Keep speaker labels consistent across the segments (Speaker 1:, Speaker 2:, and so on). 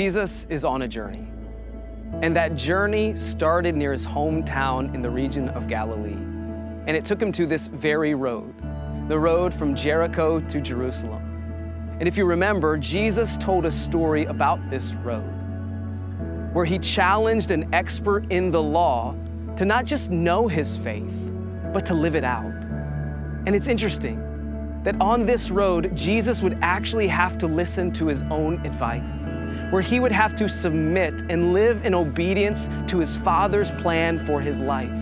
Speaker 1: Jesus is on a journey. And that journey started near his hometown in the region of Galilee. And it took him to this very road, the road from Jericho to Jerusalem. And if you remember, Jesus told a story about this road where he challenged an expert in the law to not just know his faith, but to live it out. And it's interesting that on this road, Jesus would actually have to listen to his own advice, where he would have to submit and live in obedience to his Father's plan for his life,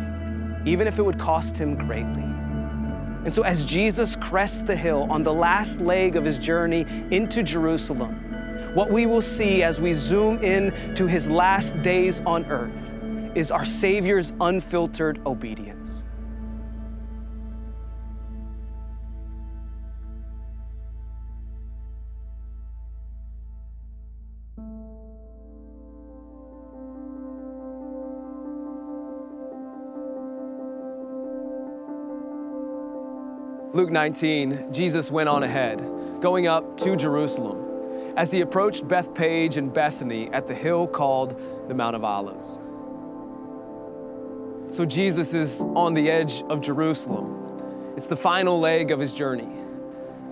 Speaker 1: even if it would cost him greatly. And so, as Jesus crests the hill on the last leg of his journey into Jerusalem, what we will see as we zoom in to his last days on earth is our Savior's unfiltered obedience. Luke 19, Jesus went on ahead, going up to Jerusalem. As he approached Bethphage and Bethany at the hill called the Mount of Olives. So Jesus is on the edge of Jerusalem. It's the final leg of his journey.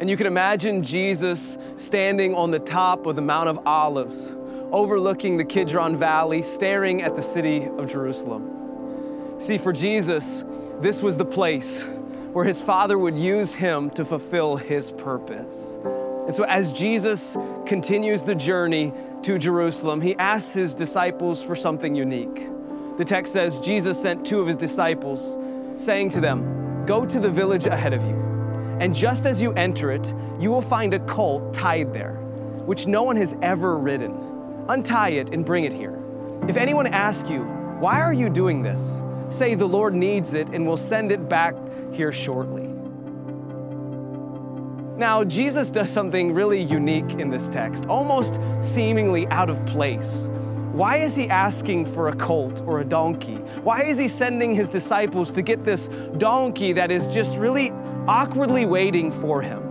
Speaker 1: And you can imagine Jesus standing on the top of the Mount of Olives, overlooking the Kidron Valley, staring at the city of Jerusalem. See, for Jesus, this was the place where his Father would use him to fulfill his purpose. And so, as Jesus continues the journey to Jerusalem, he asks his disciples for something unique. The text says Jesus sent two of his disciples, saying to them, Go to the village ahead of you, and just as you enter it, you will find a colt tied there, which no one has ever ridden. Untie it and bring it here. If anyone asks you, Why are you doing this? say, The Lord needs it, and we'll send it back here shortly. Now, Jesus does something really unique in this text, almost seemingly out of place. Why is he asking for a colt or a donkey? Why is he sending his disciples to get this donkey that is just really awkwardly waiting for him?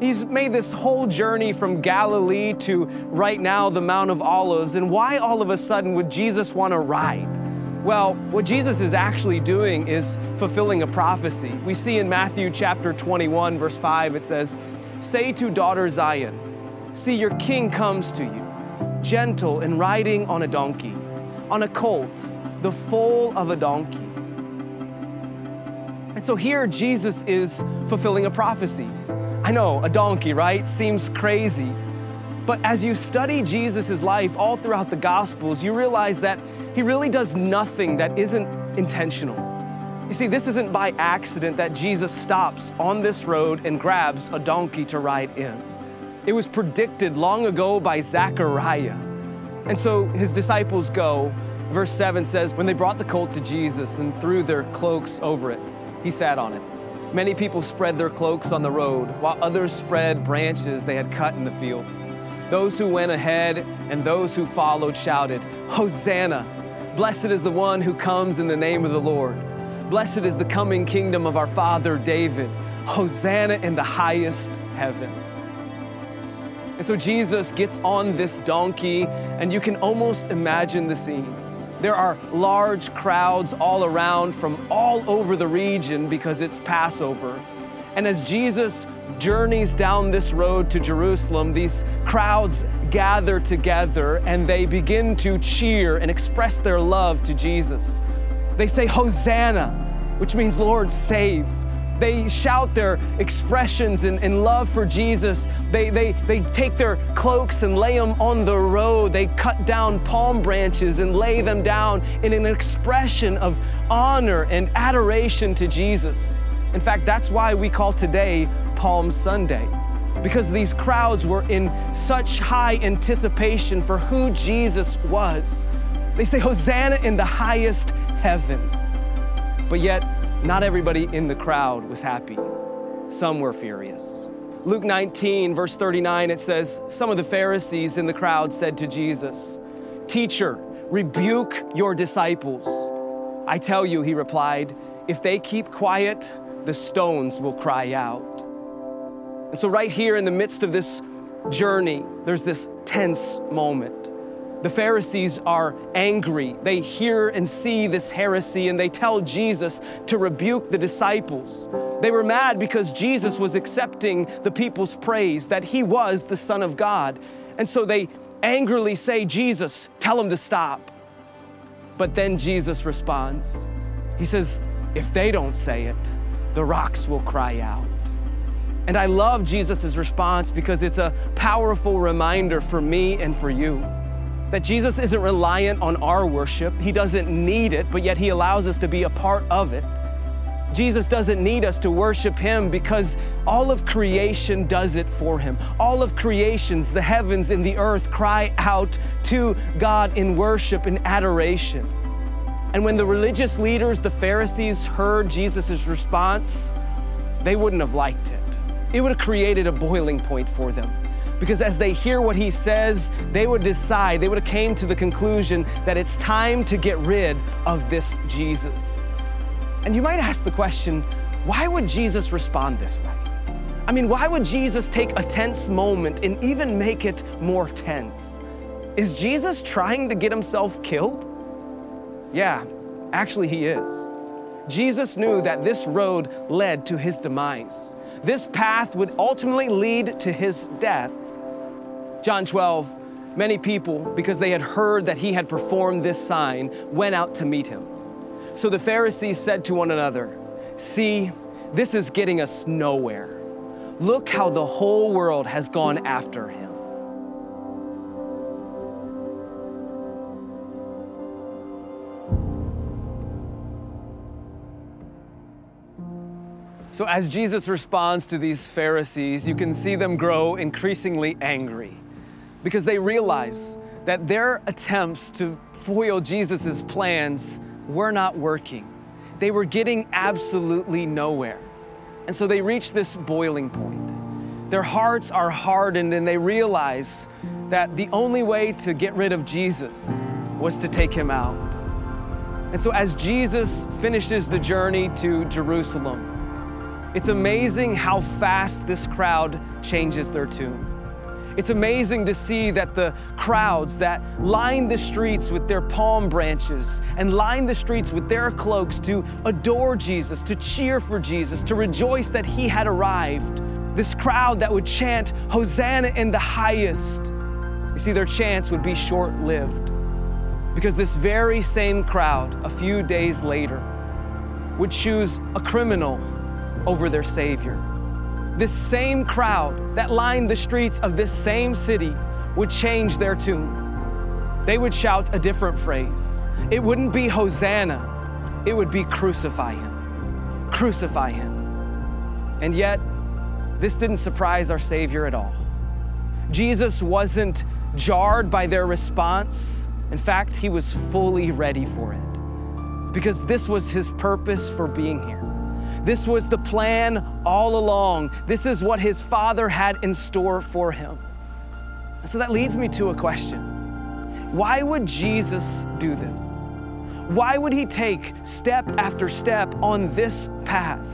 Speaker 1: He's made this whole journey from Galilee to right now the Mount of Olives, and why all of a sudden would Jesus want to ride? Well, what Jesus is actually doing is fulfilling a prophecy. We see in Matthew chapter 21, verse 5, it says, Say to daughter Zion, See, your king comes to you gentle and riding on a donkey, on a colt, the foal of a donkey. And so here Jesus is fulfilling a prophecy. I know, a donkey, right? Seems crazy. But as you study Jesus' life all throughout the Gospels, you realize that he really does nothing that isn't intentional. You see, this isn't by accident that Jesus stops on this road and grabs a donkey to ride in. It was predicted long ago by Zechariah. And so his disciples go. Verse 7 says, When they brought the colt to Jesus and threw their cloaks over it, he sat on it. Many people spread their cloaks on the road, while others spread branches they had cut in the fields. Those who went ahead and those who followed shouted, Hosanna! Blessed is the one who comes in the name of the Lord. Blessed is the coming kingdom of our father David. Hosanna in the highest heaven. And so Jesus gets on this donkey, and you can almost imagine the scene. There are large crowds all around from all over the region because it's Passover. And as Jesus journeys down this road to Jerusalem, these crowds gather together and they begin to cheer and express their love to Jesus. They say, Hosanna, which means Lord, save. They shout their expressions in, love for Jesus. They, they, they take their cloaks and lay them on the road. They cut down palm branches and lay them down in an expression of honor and adoration to Jesus. In fact, that's why we call today Palm Sunday, because these crowds were in such high anticipation for who Jesus was. They say, Hosanna in the highest heaven. But yet, not everybody in the crowd was happy. Some were furious. Luke 19, verse 39, it says, Some of the Pharisees in the crowd said to Jesus, Teacher, rebuke your disciples. I tell you, he replied, if they keep quiet, the stones will cry out. And so, right here in the midst of this journey, there's this tense moment. The Pharisees are angry. They hear and see this heresy and they tell Jesus to rebuke the disciples. They were mad because Jesus was accepting the people's praise, that he was the Son of God. And so they angrily say, Jesus, tell him to stop. But then Jesus responds. He says, If they don't say it, the rocks will cry out. And I love Jesus' response because it's a powerful reminder for me and for you that Jesus isn't reliant on our worship. He doesn't need it, but yet He allows us to be a part of it. Jesus doesn't need us to worship Him because all of creation does it for Him. All of creations, the heavens and the earth, cry out to God in worship and adoration. And when the religious leaders, the Pharisees, heard Jesus' response, they wouldn't have liked it. It would have created a boiling point for them because as they hear what he says, they would decide, they would have came to the conclusion that it's time to get rid of this Jesus. And you might ask the question, why would Jesus respond this way? I mean, why would Jesus take a tense moment and even make it more tense? Is Jesus trying to get himself killed? Yeah, actually, he is. Jesus knew that this road led to his demise. This path would ultimately lead to his death. John 12, many people, because they had heard that he had performed this sign, went out to meet him. So the Pharisees said to one another, See, this is getting us nowhere. Look how the whole world has gone after him. So, as Jesus responds to these Pharisees, you can see them grow increasingly angry because they realize that their attempts to foil Jesus' plans were not working. They were getting absolutely nowhere. And so they reach this boiling point. Their hearts are hardened and they realize that the only way to get rid of Jesus was to take him out. And so, as Jesus finishes the journey to Jerusalem, it's amazing how fast this crowd changes their tune. It's amazing to see that the crowds that line the streets with their palm branches and line the streets with their cloaks to adore Jesus, to cheer for Jesus, to rejoice that he had arrived. This crowd that would chant, Hosanna in the highest. You see, their chants would be short lived because this very same crowd, a few days later, would choose a criminal over their Savior. This same crowd that lined the streets of this same city would change their tune. They would shout a different phrase. It wouldn't be Hosanna, it would be crucify him. Crucify him. And yet, this didn't surprise our Savior at all. Jesus wasn't jarred by their response. In fact, he was fully ready for it because this was his purpose for being here. This was the plan all along. This is what his father had in store for him. So that leads me to a question Why would Jesus do this? Why would he take step after step on this path?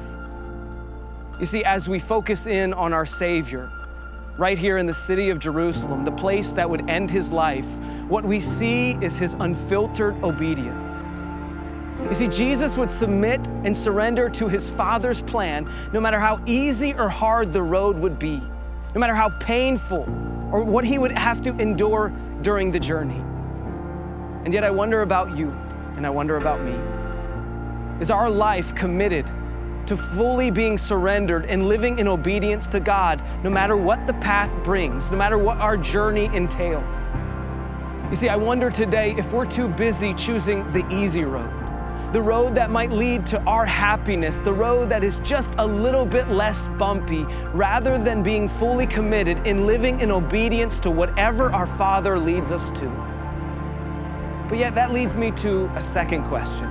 Speaker 1: You see, as we focus in on our Savior, right here in the city of Jerusalem, the place that would end his life, what we see is his unfiltered obedience. You see, Jesus would submit and surrender to his Father's plan no matter how easy or hard the road would be, no matter how painful or what he would have to endure during the journey. And yet, I wonder about you and I wonder about me. Is our life committed to fully being surrendered and living in obedience to God no matter what the path brings, no matter what our journey entails? You see, I wonder today if we're too busy choosing the easy road the road that might lead to our happiness, the road that is just a little bit less bumpy, rather than being fully committed in living in obedience to whatever our Father leads us to. But yet, that leads me to a second question,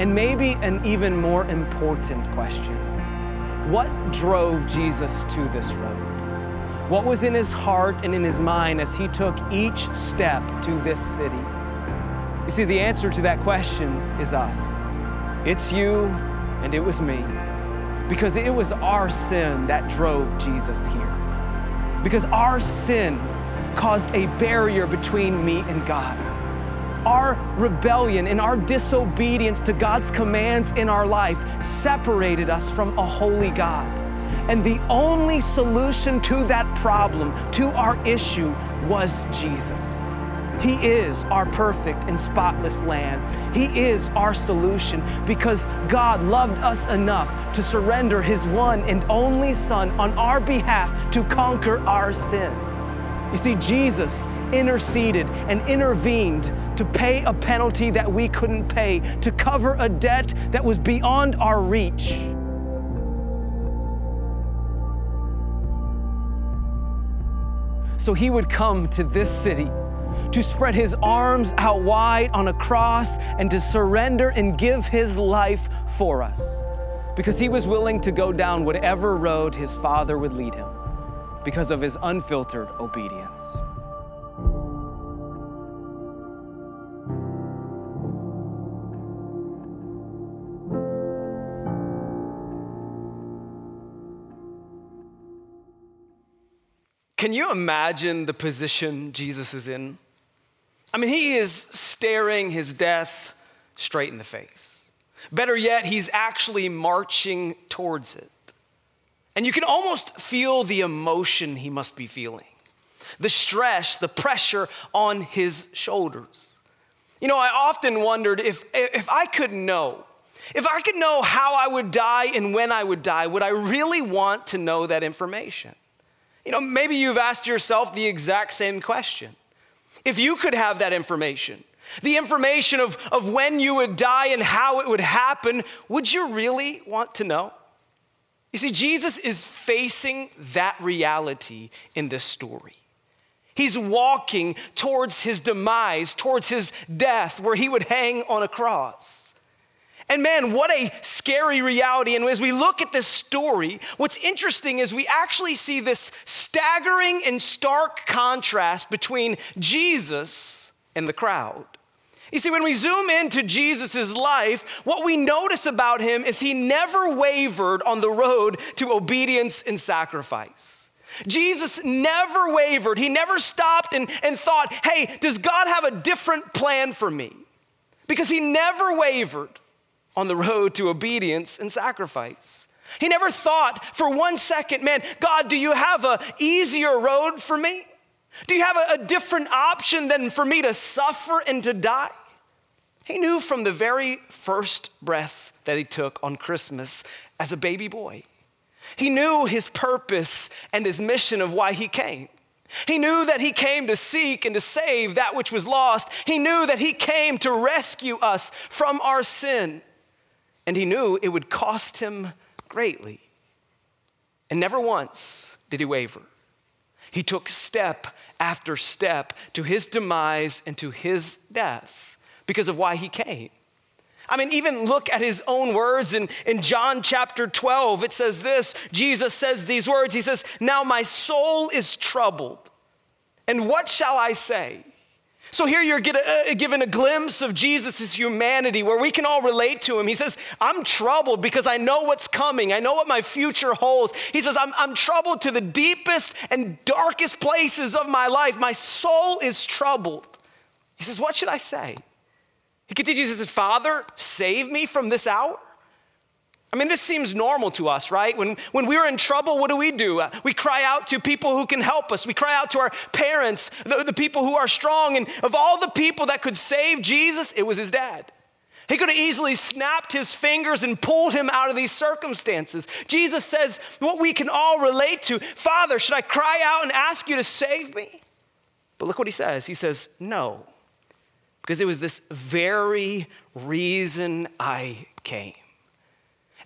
Speaker 1: and maybe an even more important question. What drove Jesus to this road? What was in his heart and in his mind as he took each step to this city? You see, the answer to that question is us. It's you and it was me. Because it was our sin that drove Jesus here. Because our sin caused a barrier between me and God. Our rebellion and our disobedience to God's commands in our life separated us from a holy God. And the only solution to that problem, to our issue, was Jesus. He is our perfect and spotless Lamb. He is our solution because God loved us enough to surrender His one and only Son on our behalf to conquer our sin. You see, Jesus interceded and intervened to pay a penalty that we couldn't pay, to cover a debt that was beyond our reach. So he would come to this city to spread his arms out wide on a cross and to surrender and give his life for us because he was willing to go down whatever road his father would lead him because of his unfiltered obedience. Can you imagine the position Jesus is in? I mean, he is staring his death straight in the face. Better yet, he's actually marching towards it. And you can almost feel the emotion he must be feeling the stress, the pressure on his shoulders. You know, I often wondered if, if I could know, if I could know how I would die and when I would die, would I really want to know that information? You know, maybe you've asked yourself the exact same question. If you could have that information, the information of, of when you would die and how it would happen, would you really want to know? You see, Jesus is facing that reality in this story. He's walking towards his demise, towards his death, where he would hang on a cross. And man, what a scary reality. And as we look at this story, what's interesting is we actually see this staggering and stark contrast between Jesus and the crowd. You see, when we zoom into Jesus' life, what we notice about him is he never wavered on the road to obedience and sacrifice. Jesus never wavered. He never stopped and, and thought, hey, does God have a different plan for me? Because he never wavered on the road to obedience and sacrifice. He never thought for one second, man, God, do you have a easier road for me? Do you have a, a different option than for me to suffer and to die? He knew from the very first breath that he took on Christmas as a baby boy. He knew his purpose and his mission of why he came. He knew that he came to seek and to save that which was lost. He knew that he came to rescue us from our sin and he knew it would cost him greatly. And never once did he waver. He took step after step to his demise and to his death because of why he came. I mean, even look at his own words in, in John chapter 12. It says this Jesus says these words He says, Now my soul is troubled. And what shall I say? So here you're uh, given a glimpse of Jesus' humanity where we can all relate to him. He says, I'm troubled because I know what's coming. I know what my future holds. He says, I'm, I'm troubled to the deepest and darkest places of my life. My soul is troubled. He says, What should I say? He continues, He says, Father, save me from this hour. I mean, this seems normal to us, right? When, when we're in trouble, what do we do? Uh, we cry out to people who can help us. We cry out to our parents, the, the people who are strong. And of all the people that could save Jesus, it was his dad. He could have easily snapped his fingers and pulled him out of these circumstances. Jesus says, what we can all relate to Father, should I cry out and ask you to save me? But look what he says. He says, No, because it was this very reason I came.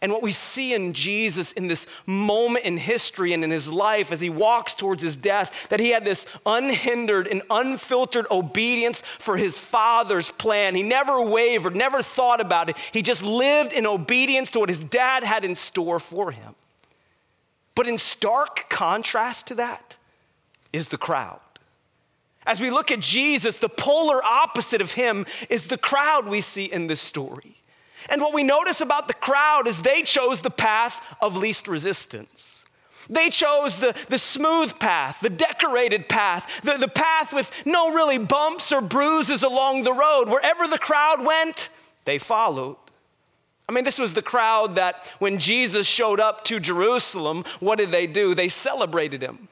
Speaker 1: And what we see in Jesus in this moment in history and in his life as he walks towards his death, that he had this unhindered and unfiltered obedience for his Father's plan. He never wavered, never thought about it. He just lived in obedience to what his dad had in store for him. But in stark contrast to that is the crowd. As we look at Jesus, the polar opposite of him is the crowd we see in this story. And what we notice about the crowd is they chose the path of least resistance. They chose the, the smooth path, the decorated path, the, the path with no really bumps or bruises along the road. Wherever the crowd went, they followed. I mean, this was the crowd that when Jesus showed up to Jerusalem, what did they do? They celebrated him.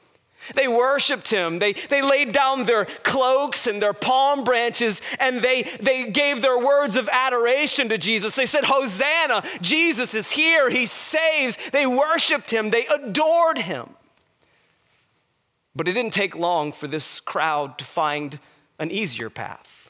Speaker 1: They worshiped him. They, they laid down their cloaks and their palm branches and they, they gave their words of adoration to Jesus. They said, Hosanna, Jesus is here, he saves. They worshiped him, they adored him. But it didn't take long for this crowd to find an easier path.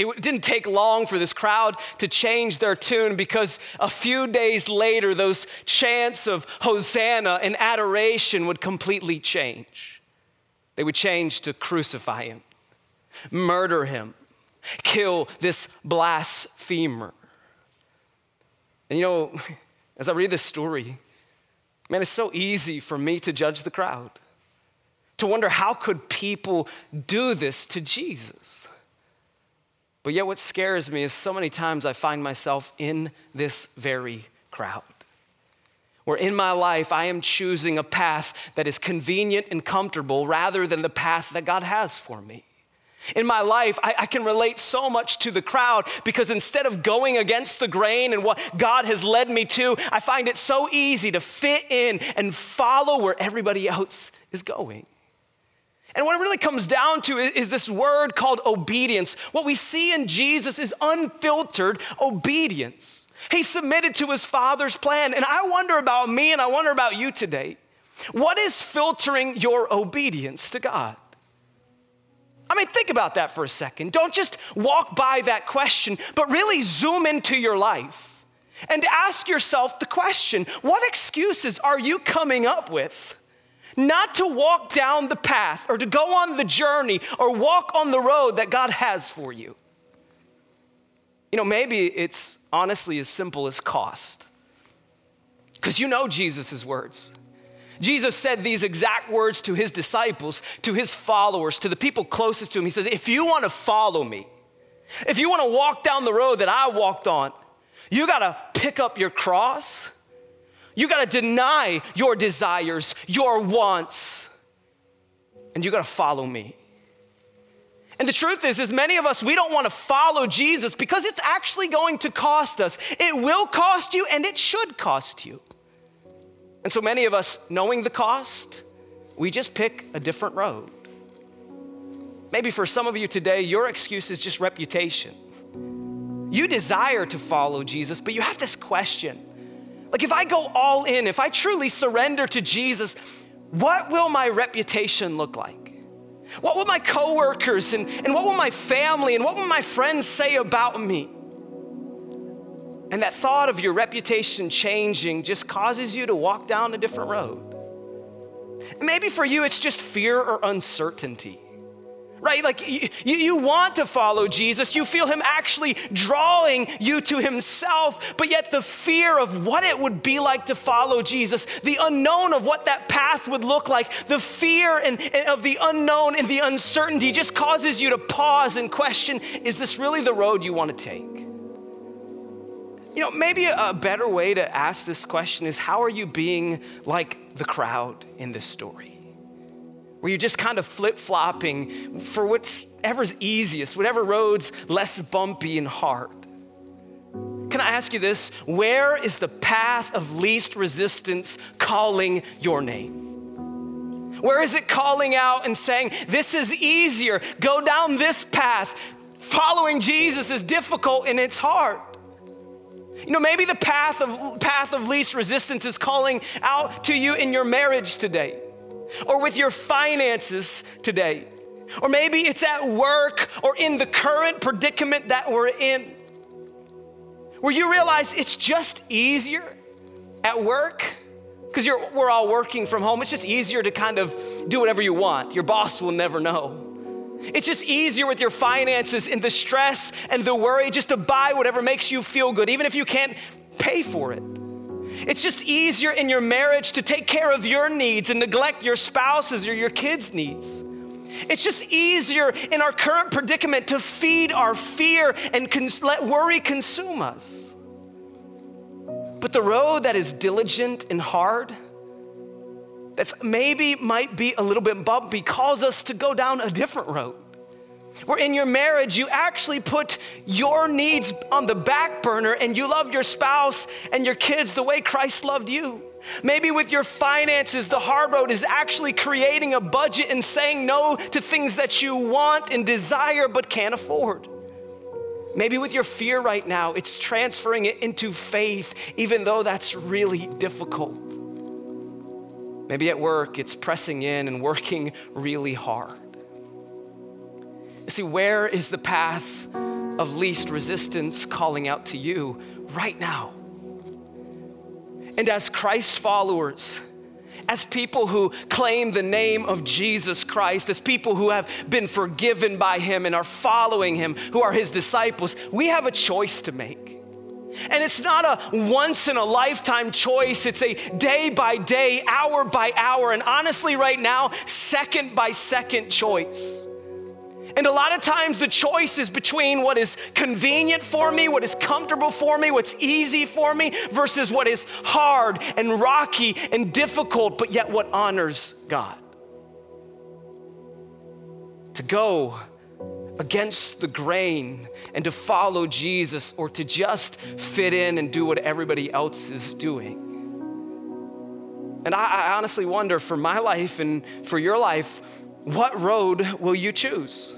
Speaker 1: It didn't take long for this crowd to change their tune because a few days later, those chants of Hosanna and adoration would completely change. They would change to crucify him, murder him, kill this blasphemer. And you know, as I read this story, man, it's so easy for me to judge the crowd, to wonder how could people do this to Jesus? But yet, what scares me is so many times I find myself in this very crowd. Where in my life I am choosing a path that is convenient and comfortable rather than the path that God has for me. In my life, I, I, can relate so much to the crowd because instead of going against the grain and what God has led me to, I find it so easy to fit in and follow where everybody else is going. And what it really comes down to is, this word called obedience. What we see in Jesus is unfiltered obedience. He submitted to his father's plan. And I wonder about me and I wonder about you today. What is filtering your obedience to God? I mean, think about that for a second. Don't just walk by that question, but really zoom into your life and ask yourself the question what excuses are you coming up with? Not to walk down the path or to go on the journey or walk on the road that God has for you. You know, maybe it's honestly as simple as cost. Because you know Jesus' words. Jesus said these exact words to his disciples, to his followers, to the people closest to him. He says, If you want to follow me, if you want to walk down the road that I walked on, you got to pick up your cross you got to deny your desires, your wants, and you got to follow me. And the truth is, is many of us, we don't want to follow Jesus because it's actually going to cost us. It will cost you and it should cost you. And so many of us, knowing the cost, we just pick a different road. Maybe for some of you today, your excuse is just reputation. You desire to follow Jesus, but you have this question like, if I go all in, if I truly surrender to Jesus, what will my reputation look like? What will my coworkers and, and what will my family and what will my friends say about me? And that thought of your reputation changing just causes you to walk down a different road. Maybe for you, it's just fear or uncertainty right? Like you, you want to follow Jesus, you feel Him actually drawing you to Himself, but yet the fear of what it would be like to follow Jesus, the unknown of what that path would look like, the fear and, and of the unknown and the uncertainty just causes you to pause and question is this really the road you want to take? You know, maybe a better way to ask this question is how are you being like the crowd in this story? Where you're just kind of flip flopping for whatever's easiest, whatever road's less bumpy and hard. Can I ask you this? Where is the path of least resistance calling your name? Where is it calling out and saying, This is easier, go down this path? Following Jesus is difficult and it's hard. You know, maybe the path of, path of least resistance is calling out to you in your marriage today or with your finances today. Or maybe it's at work or in the current predicament that we're in, where you realize it's just easier at work because we're all working from home. It's just easier to kind of do whatever you want. Your boss will never know. It's just easier with your finances and the stress and the worry just to buy whatever makes you feel good, even if you can't pay for it. It's just easier in your marriage to take care of your needs and neglect your spouse's or your kids' needs. It's just easier in our current predicament to feed our fear and cons- let worry consume us. But the road that is diligent and hard, that's maybe might be a little bit bumpy calls us to go down a different road. Where in your marriage, you actually put your needs on the back burner and you love your spouse and your kids the way Christ loved you. Maybe with your finances, the hard road is actually creating a budget and saying no to things that you want and desire but can't afford. Maybe with your fear right now, it's transferring it into faith, even though that's really difficult. Maybe at work, it's pressing in and working really hard. See, where is the path of least resistance calling out to you right now? And as Christ followers, as people who claim the name of Jesus Christ, as people who have been forgiven by Him and are following Him, who are His disciples, we have a choice to make. And it's not a once in a lifetime choice, it's a day by day, hour by hour, and honestly, right now, second by second choice. And a lot of times the choice is between what is convenient for me, what is comfortable for me, what's easy for me, versus what is hard and rocky and difficult, but yet what honors God. To go against the grain and to follow Jesus or to just fit in and do what everybody else is doing. And I, I honestly wonder for my life and for your life, what road will you choose?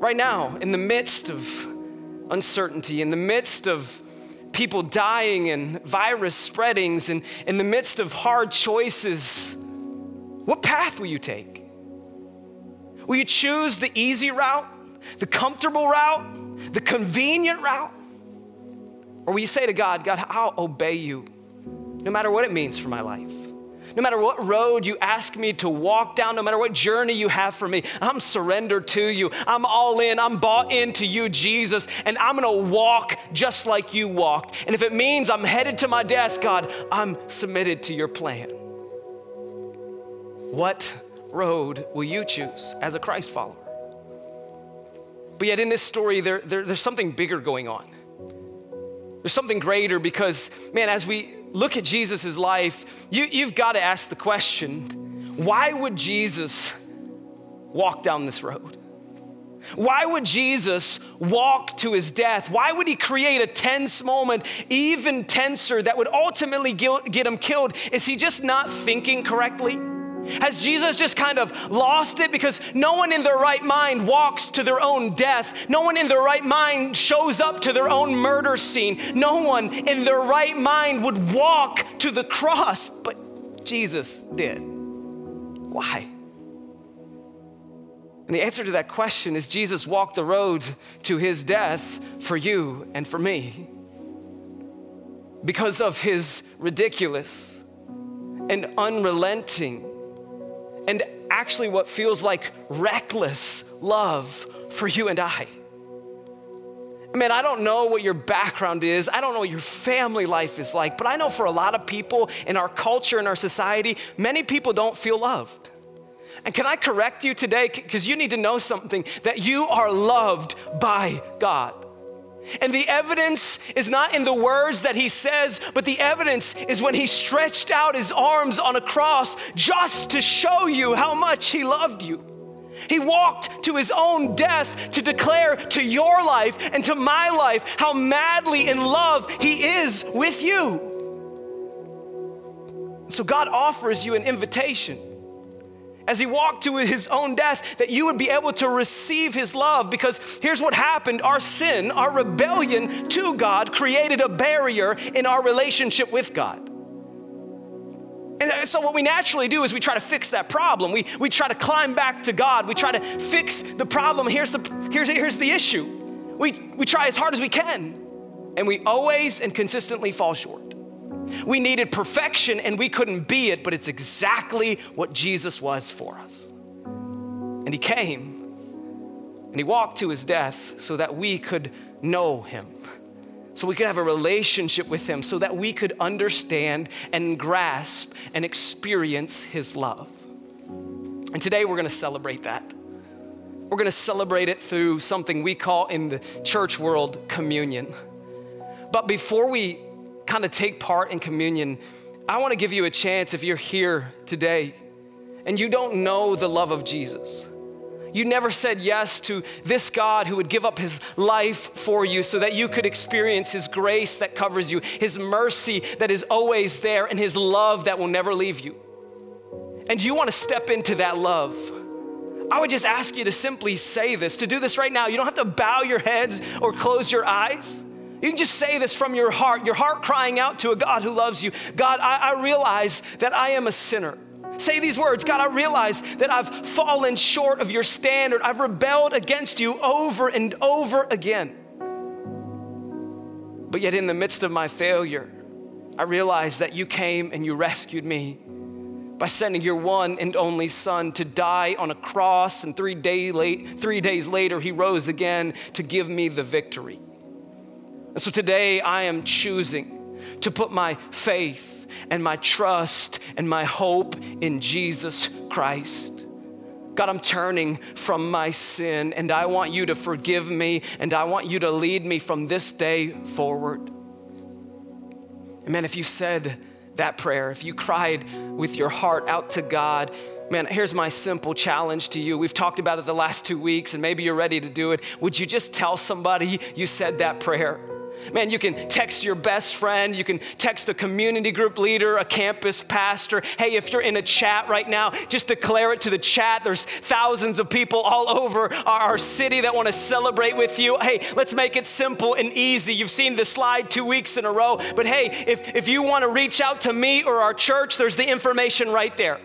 Speaker 1: Right now, in the midst of uncertainty, in the midst of people dying and virus spreadings, and in the midst of hard choices, what path will you take? Will you choose the easy route, the comfortable route, the convenient route? Or will you say to God, God, I'll obey you no matter what it means for my life? No matter what road you ask me to walk down, no matter what journey you have for me, I'm surrendered to you. I'm all in. I'm bought into you, Jesus, and I'm gonna walk just like you walked. And if it means I'm headed to my death, God, I'm submitted to your plan. What road will you choose as a Christ follower? But yet, in this story, there, there, there's something bigger going on. There's something greater because, man, as we look at Jesus' life, you, you've got to ask the question why would Jesus walk down this road? Why would Jesus walk to his death? Why would he create a tense moment, even tenser, that would ultimately get him killed? Is he just not thinking correctly? Has Jesus just kind of lost it? Because no one in their right mind walks to their own death. No one in their right mind shows up to their own murder scene. No one in their right mind would walk to the cross, but Jesus did. Why? And the answer to that question is Jesus walked the road to his death for you and for me because of his ridiculous and unrelenting and actually what feels like reckless love for you and I. Man, I don't know what your background is. I don't know what your family life is like, but I know for a lot of people in our culture, in our society, many people don't feel loved. And can I correct you today? Because you need to know something that you are loved by God. And the evidence is not in the words that he says, but the evidence is when he stretched out his arms on a cross just to show you how much he loved you. He walked to his own death to declare to your life and to my life how madly in love he is with you. So God offers you an invitation as he walked to his own death, that you would be able to receive his love. Because here's what happened our sin, our rebellion to God, created a barrier in our relationship with God. And uh, so, what we naturally do is we try to fix that problem. We, we try to climb back to God. We try to fix the problem. Here's the, here's, here's the issue we, we try as hard as we can, and we always and consistently fall short. We needed perfection and we couldn't be it, but it's exactly what Jesus was for us. And He came and He walked to His death so that we could know Him, so we could have a relationship with Him, so that we could understand and grasp and experience His love. And today we're gonna celebrate that. We're gonna celebrate it through something we call in the church world communion. But before we kind of take part in communion, I want to give you a chance if you're here today and you don't know the love of Jesus. You never said yes to this God who would give up his life for you so that you could experience his grace that covers you, his mercy that is always there, and his love that will never leave you. And you want to step into that love. I would just ask you to simply say this, to do this right now. You don't have to bow your heads or close your eyes. You can just say this from your heart, your heart crying out to a God who loves you. God, I, I realize that I am a sinner. Say these words God, I realize that I've fallen short of your standard. I've rebelled against you over and over again. But yet, in the midst of my failure, I realize that you came and you rescued me by sending your one and only son to die on a cross and three, day late, three days later he rose again to give me the victory and so today I am choosing to put my faith and my trust and my hope in Jesus Christ. God, I'm turning from my sin and I want you to forgive me and I want you to lead me from this day forward. And man, if you said that prayer, if you cried with your heart out to God, man, here's my simple challenge to you. We've talked about it the last two weeks and maybe you're ready to do it. Would you just tell somebody you said that prayer? Man, you can text your best friend, you can text a community group leader, a campus pastor. Hey, if you're in a chat right now, just declare it to the chat. There's thousands of people all over our, city that want to celebrate with you. Hey, let's make it simple and easy. You've seen the slide two weeks in a row, but hey, if, if you want to reach out to me or our church, there's the information right there.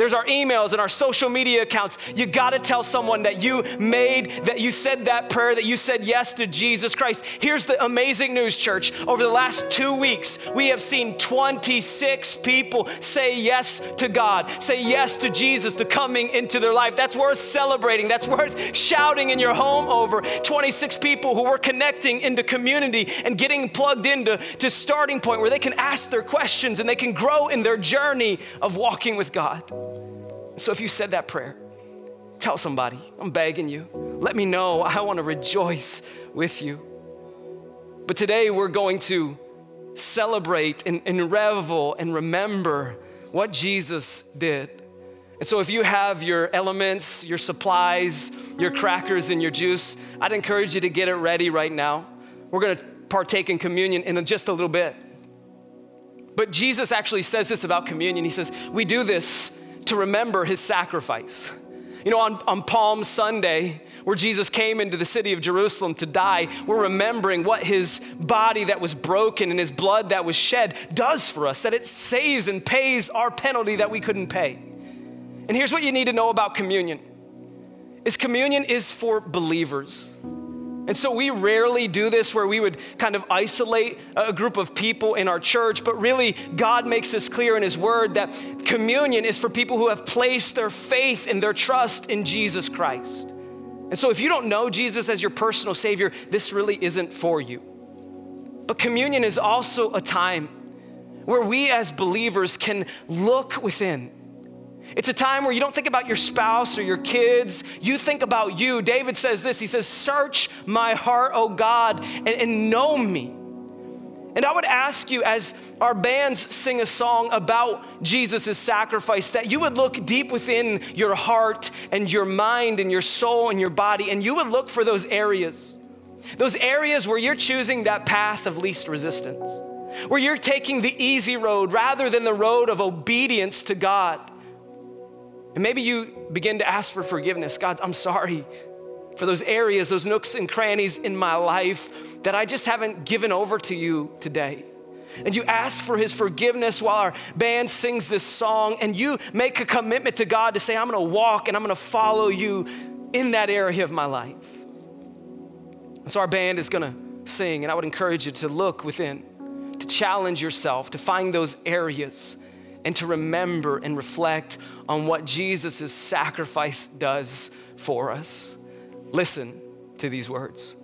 Speaker 1: There's our emails and our social media accounts. You got to tell someone that you made, that you said that prayer, that you said yes to Jesus Christ. Here's the amazing news, church. Over the last two weeks, we have seen 26 people say yes to God, say yes to Jesus, to coming into their life. That's worth celebrating. That's worth shouting in your home over. 26 people who were connecting into community and getting plugged into to starting point where they can ask their questions and they can grow in their journey of walking with God. So if you said that prayer, tell somebody, I'm begging you. Let me know. I want to rejoice with you. But today we're going to celebrate and, and revel and remember what Jesus did. And so, if you have your elements, your supplies, your crackers, and your juice, I'd encourage you to get it ready right now. We're gonna partake in communion in just a little bit. But Jesus actually says this about communion. He says, We do this to remember his sacrifice. You know, on, on Palm Sunday, where Jesus came into the city of Jerusalem to die, we're remembering what his body that was broken and his blood that was shed does for us, that it saves and pays our penalty that we couldn't pay. And here's what you need to know about communion. Is communion is for believers. And so we rarely do this where we would kind of isolate a group of people in our church, but really, God makes this clear in His Word that communion is for people who have placed their faith and their trust in Jesus Christ. And so if you don't know Jesus as your personal Savior, this really isn't for you. But communion is also a time where we as believers can look within it's a time where you don't think about your spouse or your kids, you think about you. David says this He says, Search my heart, O God, and, and know me. And I would ask you, as our bands sing a song about Jesus' sacrifice, that you would look deep within your heart and your mind and your soul and your body, and you would look for those areas. Those areas where you're choosing that path of least resistance, where you're taking the easy road rather than the road of obedience to God. And maybe you begin to ask for forgiveness. God, I'm sorry for those areas, those nooks and crannies in my life that I just haven't given over to you today. And you ask for his forgiveness while our band sings this song, and you make a commitment to God to say, I'm gonna walk and I'm gonna follow you in that area of my life. And so our band is gonna sing, and I would encourage you to look within, to challenge yourself, to find those areas and to remember and reflect on what Jesus' sacrifice does for us. Listen to these words.